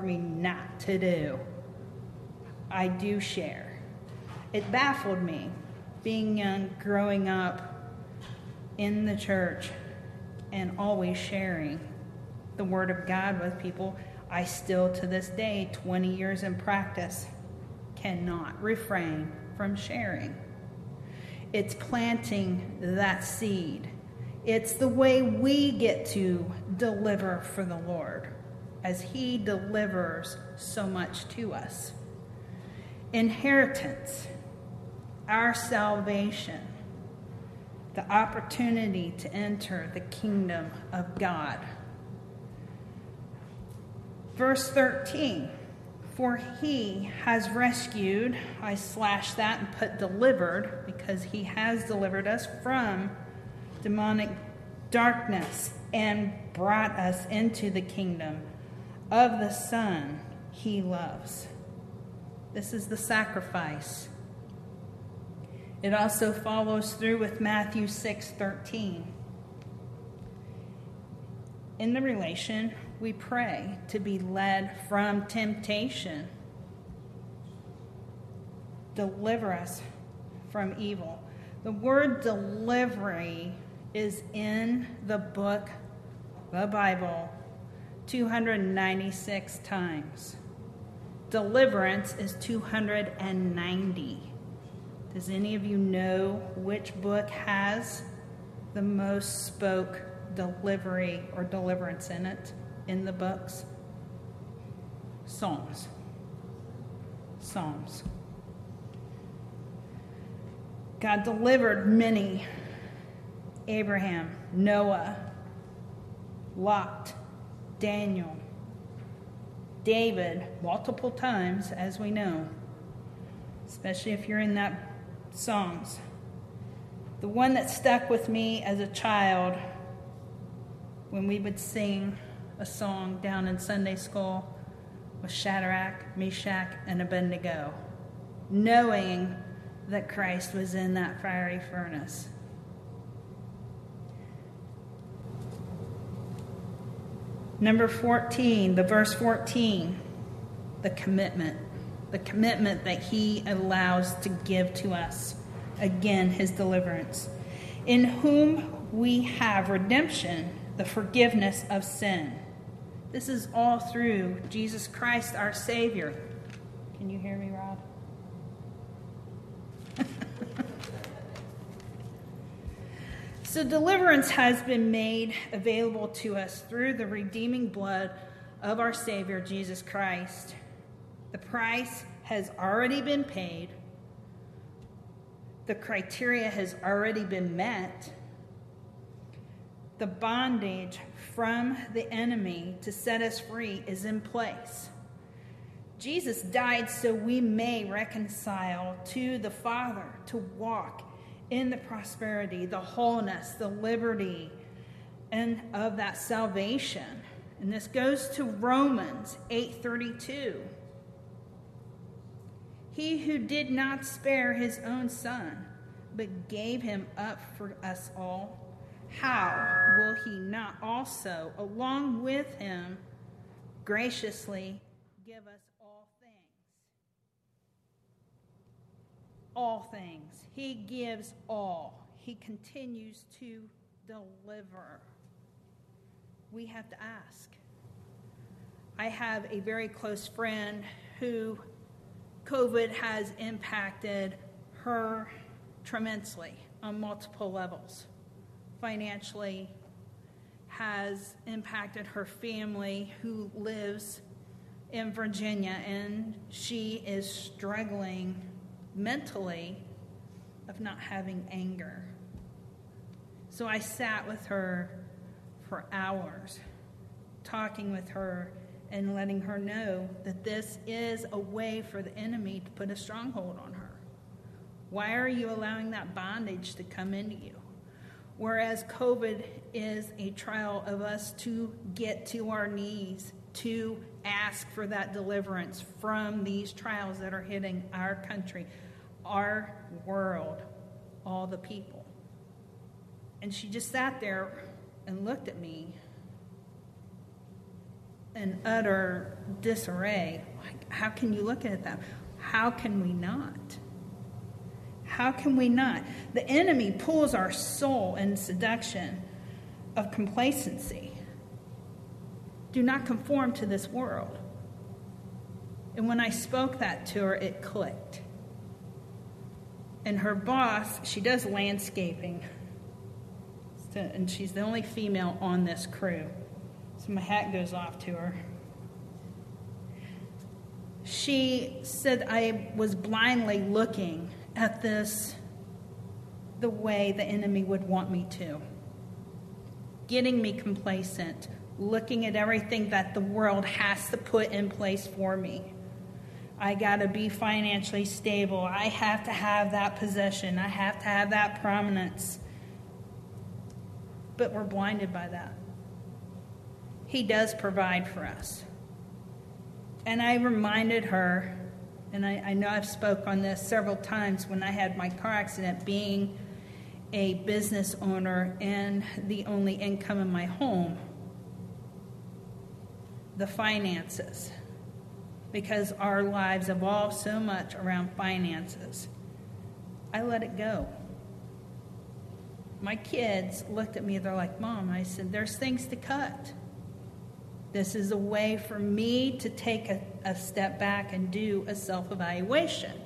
for me not to do. I do share. It baffled me being young, growing up in the church, and always sharing the Word of God with people. I still, to this day, 20 years in practice, cannot refrain from sharing. It's planting that seed. It's the way we get to deliver for the Lord as He delivers so much to us. Inheritance, our salvation, the opportunity to enter the kingdom of God. Verse 13 For he has rescued, I slash that and put delivered because he has delivered us from demonic darkness and brought us into the kingdom of the Son he loves. This is the sacrifice. It also follows through with Matthew 6:13. In the relation, we pray to be led from temptation. Deliver us from evil. The word delivery is in the book, the Bible, 296 times. Deliverance is 290. Does any of you know which book has the most spoke delivery or deliverance in it in the books? Psalms. Psalms. God delivered many Abraham, Noah, Lot, Daniel, David, multiple times, as we know, especially if you're in that Psalms. The one that stuck with me as a child when we would sing a song down in Sunday school was Shadrach, Meshach, and Abednego, knowing that Christ was in that fiery furnace. Number 14, the verse 14, the commitment. The commitment that he allows to give to us. Again, his deliverance. In whom we have redemption, the forgiveness of sin. This is all through Jesus Christ, our Savior. Can you hear me, Rod? So, deliverance has been made available to us through the redeeming blood of our Savior, Jesus Christ. The price has already been paid, the criteria has already been met. The bondage from the enemy to set us free is in place. Jesus died so we may reconcile to the Father, to walk in the prosperity, the wholeness, the liberty, and of that salvation. And this goes to Romans 8:32. He who did not spare his own son, but gave him up for us all, how will he not also, along with him, graciously give us all things? All things. He gives all. He continues to deliver. We have to ask. I have a very close friend who COVID has impacted her tremendously on multiple levels. Financially, has impacted her family who lives in Virginia, and she is struggling mentally of not having anger. So I sat with her for hours, talking with her and letting her know that this is a way for the enemy to put a stronghold on her. Why are you allowing that bondage to come into you? Whereas COVID is a trial of us to get to our knees, to ask for that deliverance from these trials that are hitting our country, our world, all the people. And she just sat there and looked at me. in utter disarray. How can you look at that? How can we not? How can we not? The enemy pulls our soul in seduction of complacency. Do not conform to this world. And when I spoke that to her, it clicked. And her boss, she does landscaping. And she's the only female on this crew. So my hat goes off to her. She said I was blindly looking at this the way the enemy would want me to, getting me complacent, looking at everything that the world has to put in place for me. I got to be financially stable. I have to have that possession. I have to have that prominence. But we're blinded by that. He does provide for us. And I reminded her, and I, I know I've spoke on this several times when I had my car accident, being a business owner and the only income in my home, the finances because our lives evolve so much around finances. I let it go. My kids looked at me, they're like, Mom, I said, there's things to cut. This is a way for me to take a, a step back and do a self evaluation.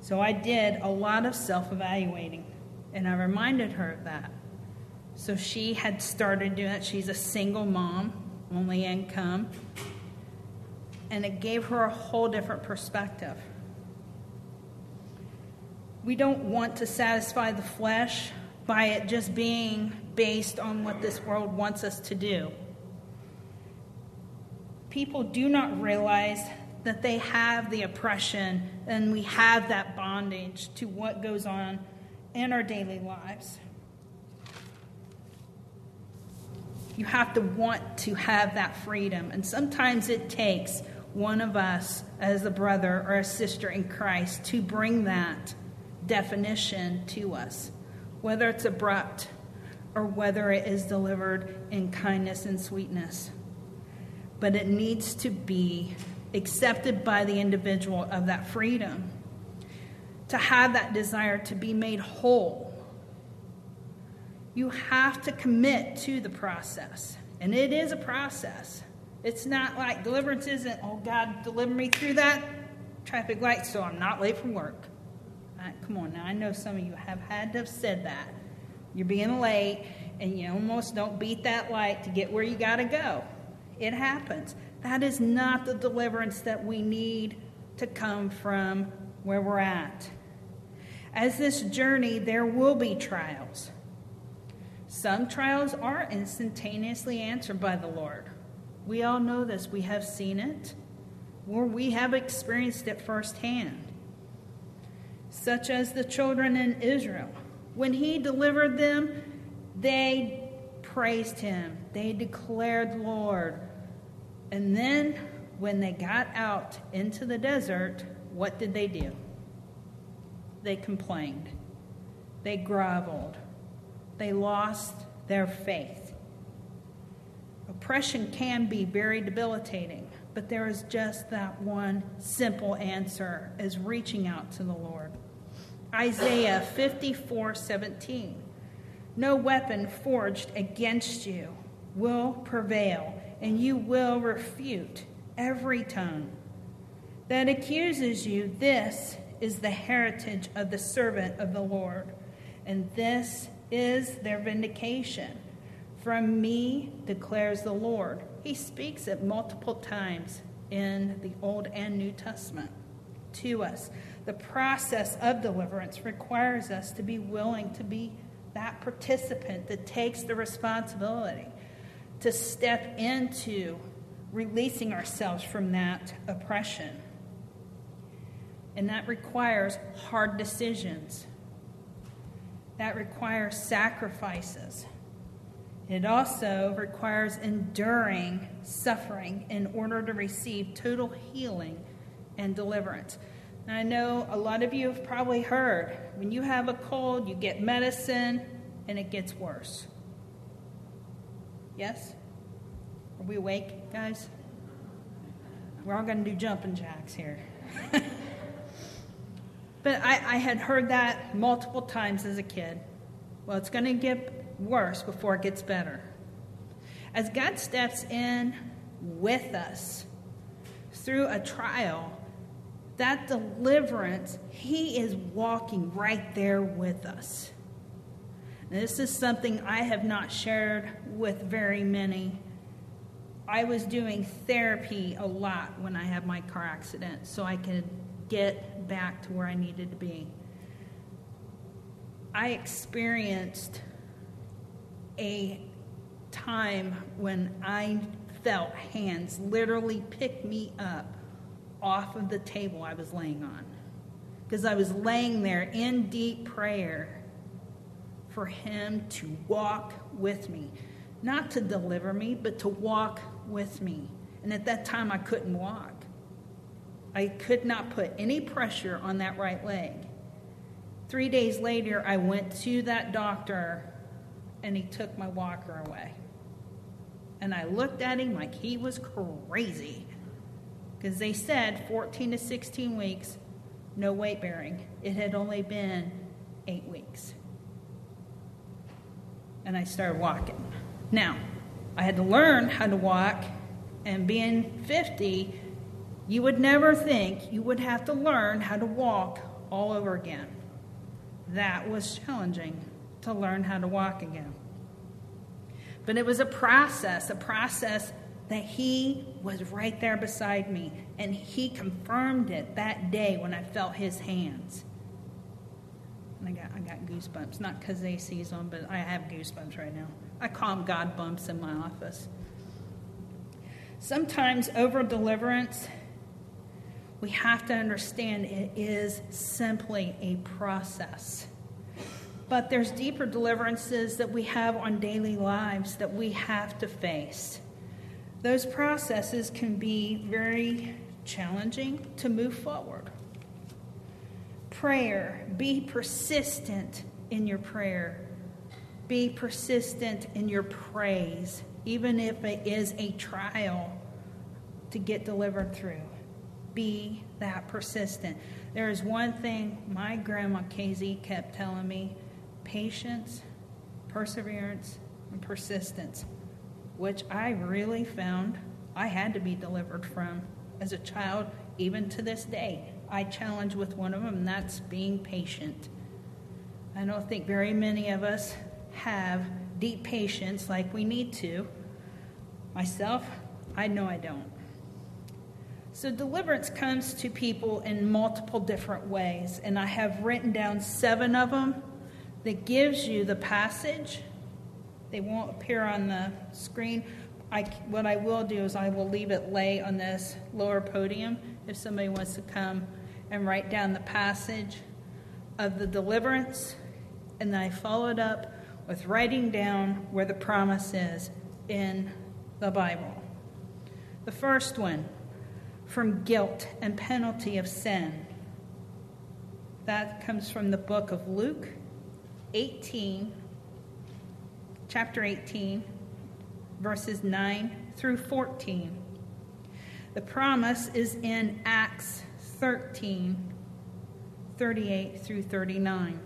So I did a lot of self evaluating, and I reminded her of that. So she had started doing that. She's a single mom, only income and it gave her a whole different perspective. We don't want to satisfy the flesh by it just being based on what this world wants us to do. People do not realize that they have the oppression and we have that bondage to what goes on in our daily lives. You have to want to have that freedom, and sometimes it takes one of us as a brother or a sister in Christ to bring that definition to us, whether it's abrupt or whether it is delivered in kindness and sweetness. But it needs to be accepted by the individual of that freedom, to have that desire to be made whole. You have to commit to the process, and it is a process. It's not like deliverance isn't, oh God, deliver me through that traffic light so I'm not late for work. Right, come on now, I know some of you have had to have said that. You're being late and you almost don't beat that light to get where you got to go. It happens. That is not the deliverance that we need to come from where we're at. As this journey, there will be trials. Some trials are instantaneously answered by the Lord. We all know this. We have seen it, or we have experienced it firsthand. Such as the children in Israel. When he delivered them, they praised him, they declared Lord. And then when they got out into the desert, what did they do? They complained, they groveled, they lost their faith. Oppression can be very debilitating, but there is just that one simple answer is reaching out to the Lord. Isaiah 54 17. No weapon forged against you will prevail, and you will refute every tongue that accuses you. This is the heritage of the servant of the Lord, and this is their vindication. From me, declares the Lord. He speaks it multiple times in the Old and New Testament to us. The process of deliverance requires us to be willing to be that participant that takes the responsibility to step into releasing ourselves from that oppression. And that requires hard decisions. That requires sacrifices. It also requires enduring suffering in order to receive total healing and deliverance. I know a lot of you have probably heard when you have a cold, you get medicine and it gets worse. Yes? Are we awake, guys? We're all going to do jumping jacks here. but I, I had heard that multiple times as a kid. Well, it's going to get worse before it gets better. As God steps in with us through a trial, that deliverance, He is walking right there with us. This is something I have not shared with very many. I was doing therapy a lot when I had my car accident so I could get back to where I needed to be. I experienced a time when I felt hands literally pick me up off of the table I was laying on. Because I was laying there in deep prayer for Him to walk with me. Not to deliver me, but to walk with me. And at that time, I couldn't walk. I could not put any pressure on that right leg. Three days later, I went to that doctor and he took my walker away. And I looked at him like he was crazy. Because they said 14 to 16 weeks, no weight bearing. It had only been eight weeks. And I started walking. Now, I had to learn how to walk, and being 50, you would never think you would have to learn how to walk all over again. That was challenging to learn how to walk again. But it was a process, a process that He was right there beside me, and He confirmed it that day when I felt His hands. And I got, I got goosebumps, not because AC's on, them, but I have goosebumps right now. I call them God bumps in my office. Sometimes over deliverance, we have to understand it is simply a process. But there's deeper deliverances that we have on daily lives that we have to face. Those processes can be very challenging to move forward. Prayer, be persistent in your prayer. Be persistent in your praise, even if it is a trial to get delivered through. Be that persistent. There is one thing my grandma Casey kept telling me patience, perseverance, and persistence, which I really found I had to be delivered from as a child, even to this day. I challenge with one of them, and that's being patient. I don't think very many of us have deep patience like we need to. Myself, I know I don't. So, deliverance comes to people in multiple different ways, and I have written down seven of them that gives you the passage. They won't appear on the screen. I, what I will do is I will leave it lay on this lower podium if somebody wants to come and write down the passage of the deliverance. And then I follow it up with writing down where the promise is in the Bible. The first one from guilt and penalty of sin. That comes from the book of Luke, 18, chapter 18, verses 9 through 14. The promise is in Acts 13, 38 through 39.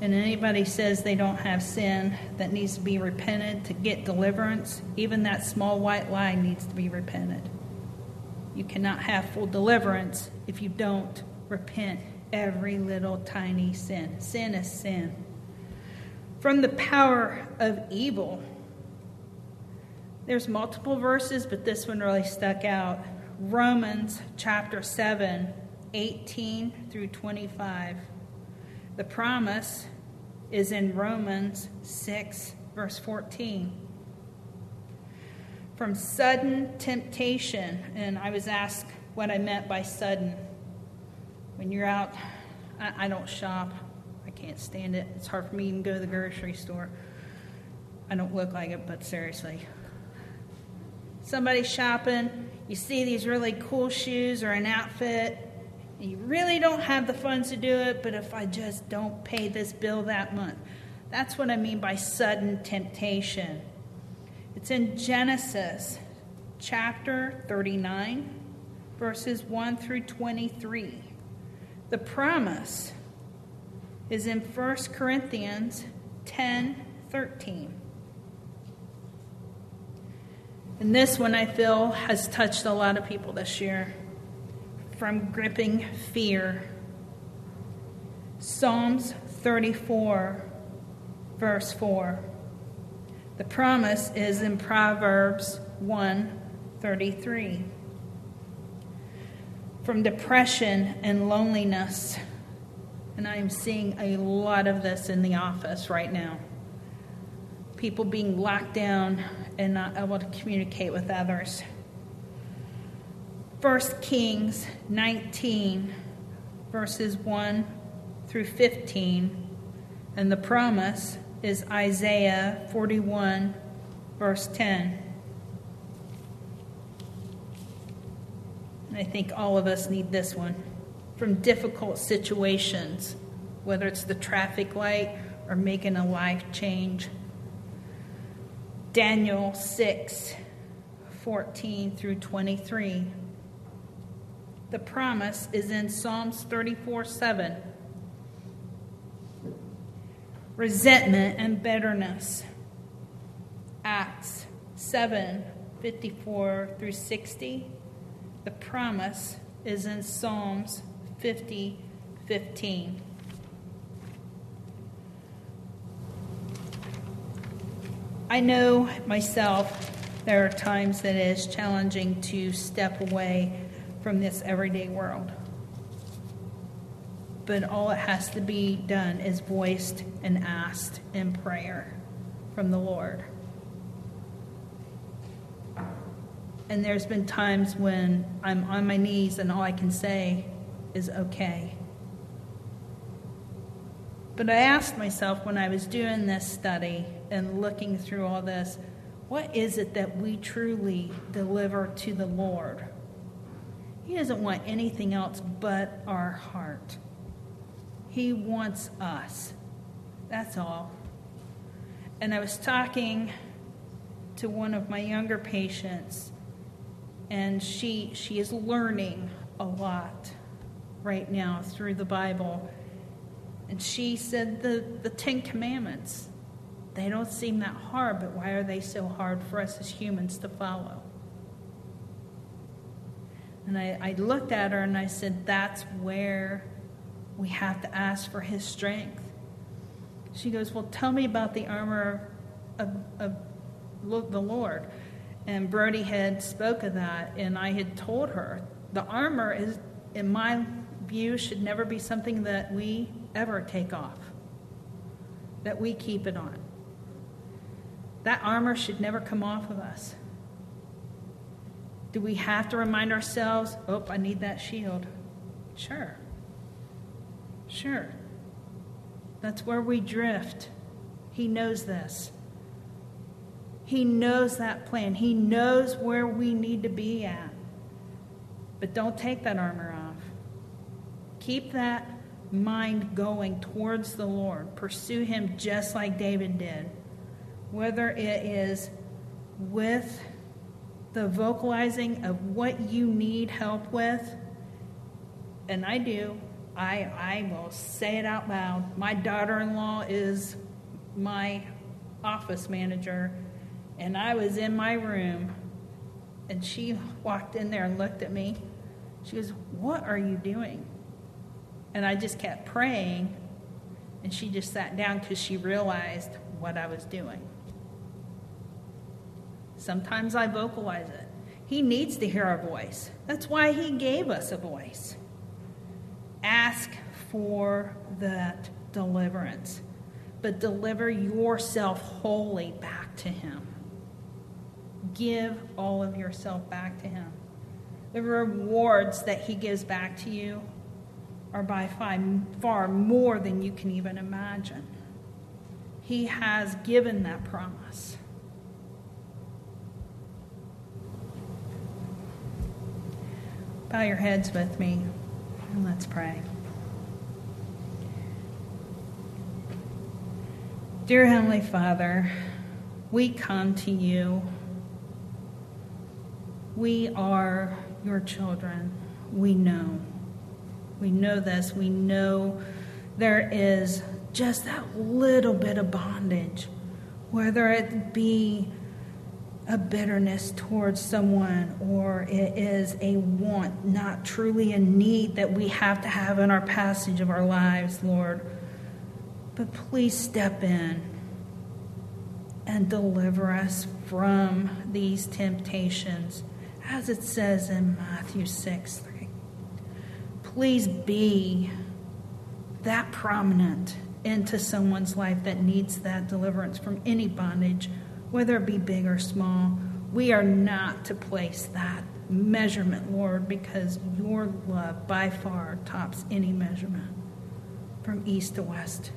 And anybody says they don't have sin that needs to be repented to get deliverance, even that small white lie needs to be repented. You cannot have full deliverance if you don't repent every little tiny sin. Sin is sin. From the power of evil. There's multiple verses, but this one really stuck out. Romans chapter 7, 18 through 25. The promise is in Romans 6, verse 14. From sudden temptation, and I was asked what I meant by sudden. When you're out, I, I don't shop. I can't stand it. It's hard for me to even go to the grocery store. I don't look like it, but seriously. Somebody's shopping, you see these really cool shoes or an outfit, you really don't have the funds to do it, but if I just don't pay this bill that month, That's what I mean by sudden temptation. It's in Genesis chapter 39, verses 1 through 23. The promise is in 1 Corinthians 10 13. And this one I feel has touched a lot of people this year from gripping fear. Psalms 34, verse 4. The promise is in Proverbs 1 33. From depression and loneliness, and I am seeing a lot of this in the office right now. People being locked down and not able to communicate with others. 1 Kings 19, verses 1 through 15, and the promise is Isaiah 41, verse 10. And I think all of us need this one. From difficult situations, whether it's the traffic light or making a life change. Daniel 6 14 through 23. The promise is in Psalms 34 7. Resentment and bitterness. Acts 7 54 through 60. The promise is in Psalms 50 15. I know myself there are times that it is challenging to step away from this everyday world. But all it has to be done is voiced and asked in prayer from the Lord. And there's been times when I'm on my knees and all I can say is okay. But I asked myself when I was doing this study and looking through all this, what is it that we truly deliver to the Lord? He doesn't want anything else but our heart. He wants us. That's all. And I was talking to one of my younger patients, and she she is learning a lot right now through the Bible. And she said the, the Ten Commandments they don't seem that hard, but why are they so hard for us as humans to follow? And I, I looked at her and I said, That's where we have to ask for his strength. She goes, Well, tell me about the armor of, of, of the Lord. And Brody had spoke of that, and I had told her the armor is, in my view, should never be something that we ever take off, that we keep it on. That armor should never come off of us. Do we have to remind ourselves, oh, I need that shield? Sure. Sure. That's where we drift. He knows this. He knows that plan. He knows where we need to be at. But don't take that armor off. Keep that mind going towards the Lord. Pursue Him just like David did whether it is with the vocalizing of what you need help with, and I do, I, I will say it out loud. My daughter in law is my office manager, and I was in my room, and she walked in there and looked at me. She goes, What are you doing? And I just kept praying, and she just sat down because she realized what I was doing. Sometimes I vocalize it. He needs to hear our voice. That's why He gave us a voice. Ask for that deliverance, but deliver yourself wholly back to Him. Give all of yourself back to Him. The rewards that He gives back to you are by far more than you can even imagine. He has given that promise. Bow your heads with me and let's pray. Dear Heavenly Father, we come to you. We are your children. We know. We know this. We know there is just that little bit of bondage, whether it be a bitterness towards someone or it is a want, not truly a need that we have to have in our passage of our lives, Lord. But please step in and deliver us from these temptations, as it says in Matthew 6 3. Please be that prominent into someone's life that needs that deliverance from any bondage whether it be big or small. We are not to place that measurement, Lord, because your love by far tops any measurement from east to west.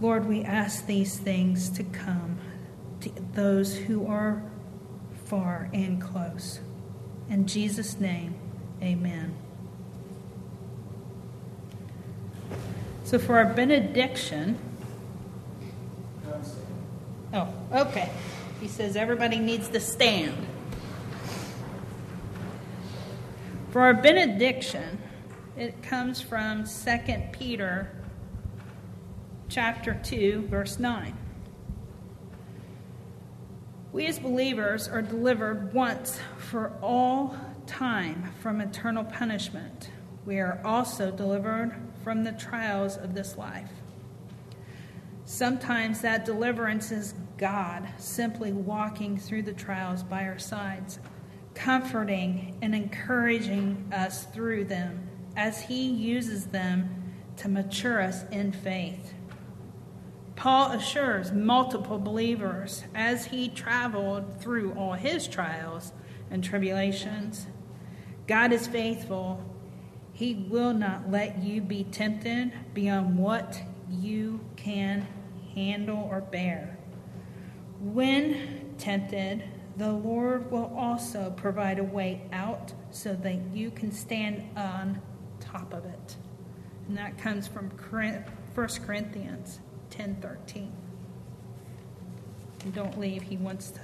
Lord, we ask these things to come to those who are far and close. In Jesus' name, amen. So, for our benediction, Oh, okay. He says everybody needs to stand. For our benediction, it comes from 2 Peter chapter 2 verse 9. We as believers are delivered once for all time from eternal punishment. We are also delivered from the trials of this life. Sometimes that deliverance is God simply walking through the trials by our sides, comforting and encouraging us through them as He uses them to mature us in faith. Paul assures multiple believers as he traveled through all his trials and tribulations God is faithful. He will not let you be tempted beyond what you can handle, or bear. When tempted, the Lord will also provide a way out so that you can stand on top of it. And that comes from 1 Corinthians 10:13. Don't leave, he wants to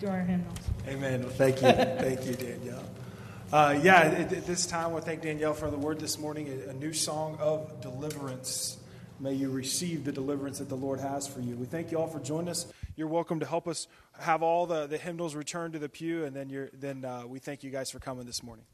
do our hymnals. Amen. Well, thank you. thank you, Danielle. Uh, yeah, at this time, we'll thank Danielle for the word this morning, a, a new song of deliverance. May you receive the deliverance that the Lord has for you. We thank you all for joining us. You're welcome to help us have all the, the hymnals returned to the pew, and then, you're, then uh, we thank you guys for coming this morning.